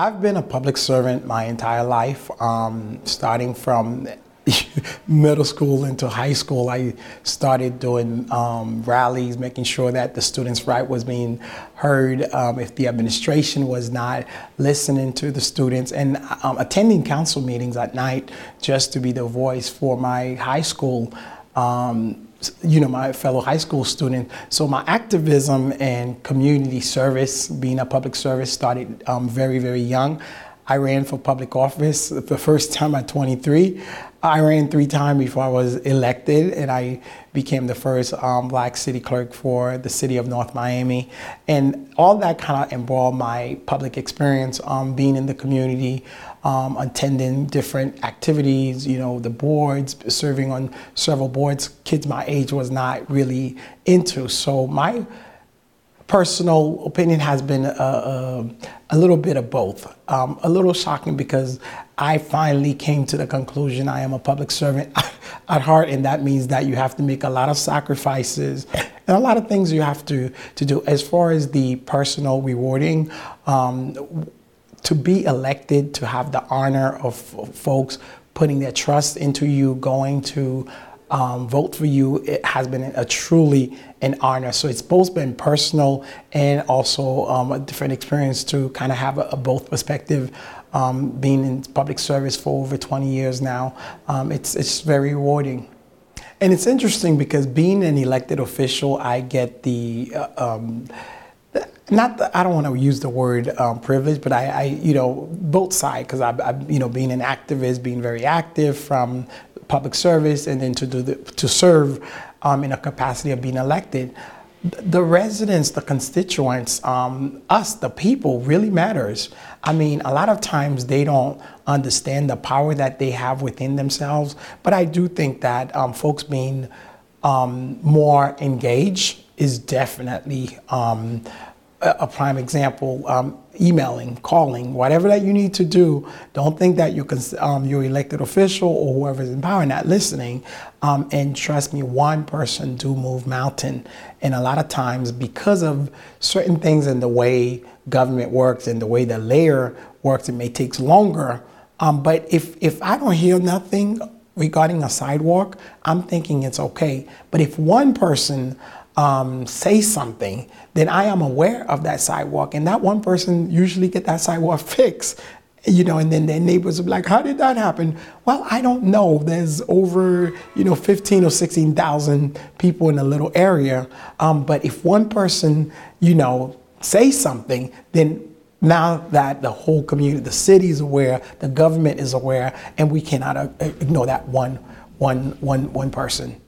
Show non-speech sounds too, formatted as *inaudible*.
I've been a public servant my entire life, um, starting from *laughs* middle school into high school. I started doing um, rallies, making sure that the students' right was being heard. Um, if the administration was not listening to the students, and um, attending council meetings at night just to be the voice for my high school um, you know, my fellow high school student. So my activism and community service, being a public service, started um, very, very young. I ran for public office the first time at 23. I ran three times before I was elected, and I became the first um, black city clerk for the city of North Miami. And all that kind of involved my public experience, um, being in the community, um, attending different activities, you know, the boards, serving on several boards. Kids my age was not really into. So my personal opinion has been a, a, a little bit of both. Um, a little shocking because I finally came to the conclusion I am a public servant *laughs* at heart, and that means that you have to make a lot of sacrifices and a lot of things you have to, to do. As far as the personal rewarding, um, to be elected, to have the honor of folks putting their trust into you, going to um, vote for you, it has been a truly an honor. So it's both been personal and also um, a different experience to kind of have a, a both perspective. Um, being in public service for over 20 years now, um, it's it's very rewarding. And it's interesting because being an elected official, I get the uh, um, not the, I don't want to use the word um, privilege, but I, I, you know, both sides because I, I, you know, being an activist, being very active from public service and then to do the, to serve um, in a capacity of being elected. The residents, the constituents, um, us, the people, really matters. I mean, a lot of times they don't understand the power that they have within themselves, but I do think that um, folks being um, more engaged is definitely um, a prime example, um, emailing, calling, whatever that you need to do. Don't think that you can, um, your elected official or whoever's in power not listening. Um, and trust me, one person do move mountain. And a lot of times, because of certain things in the way government works and the way the layer works, it may take longer. Um, but if if I don't hear nothing regarding a sidewalk, I'm thinking it's okay. But if one person um, say something, then I am aware of that sidewalk, and that one person usually get that sidewalk *laughs* fixed. You know, and then their neighbors be like, "How did that happen?" Well, I don't know. There's over you know 15 or 16,000 people in a little area, um, but if one person you know say something, then now that the whole community, the city is aware, the government is aware, and we cannot uh, ignore that one, one, one, one person.